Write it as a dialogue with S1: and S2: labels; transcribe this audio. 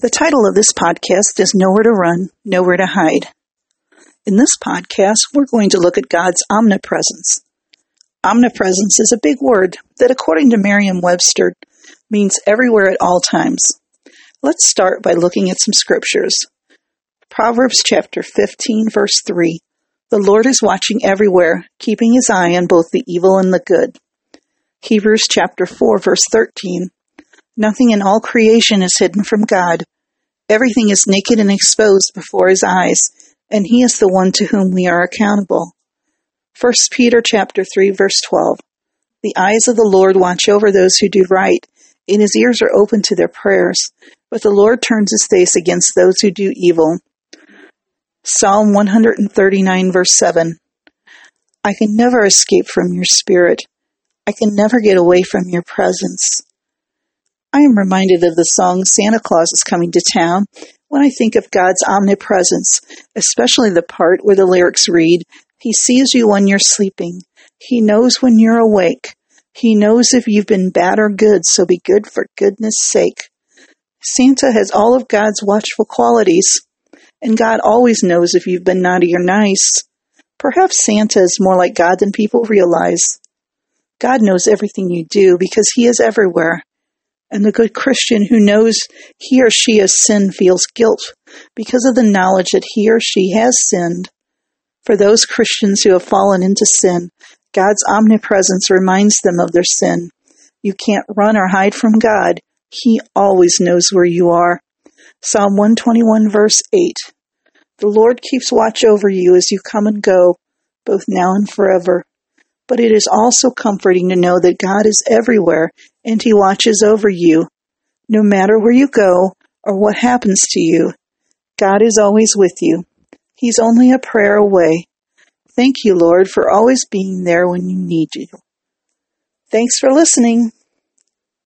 S1: The title of this podcast is Nowhere to Run, Nowhere to Hide. In this podcast, we're going to look at God's omnipresence. Omnipresence is a big word that, according to Merriam Webster, means everywhere at all times. Let's start by looking at some scriptures. Proverbs chapter 15, verse 3. The Lord is watching everywhere, keeping his eye on both the evil and the good. Hebrews chapter 4, verse 13. Nothing in all creation is hidden from God. Everything is naked and exposed before his eyes, and he is the one to whom we are accountable. 1 Peter chapter 3 verse 12. The eyes of the Lord watch over those who do right, and his ears are open to their prayers, but the Lord turns his face against those who do evil. Psalm 139 verse 7. I can never escape from your spirit. I can never get away from your presence. I am reminded of the song Santa Claus is Coming to Town when I think of God's omnipresence, especially the part where the lyrics read, He sees you when you're sleeping. He knows when you're awake. He knows if you've been bad or good, so be good for goodness sake. Santa has all of God's watchful qualities, and God always knows if you've been naughty or nice. Perhaps Santa is more like God than people realize. God knows everything you do because He is everywhere. And the good Christian who knows he or she has sinned feels guilt because of the knowledge that he or she has sinned. For those Christians who have fallen into sin, God's omnipresence reminds them of their sin. You can't run or hide from God. He always knows where you are. Psalm 121 verse 8. The Lord keeps watch over you as you come and go, both now and forever. But it is also comforting to know that God is everywhere and He watches over you. No matter where you go or what happens to you, God is always with you. He's only a prayer away. Thank you, Lord, for always being there when you need you. Thanks for listening.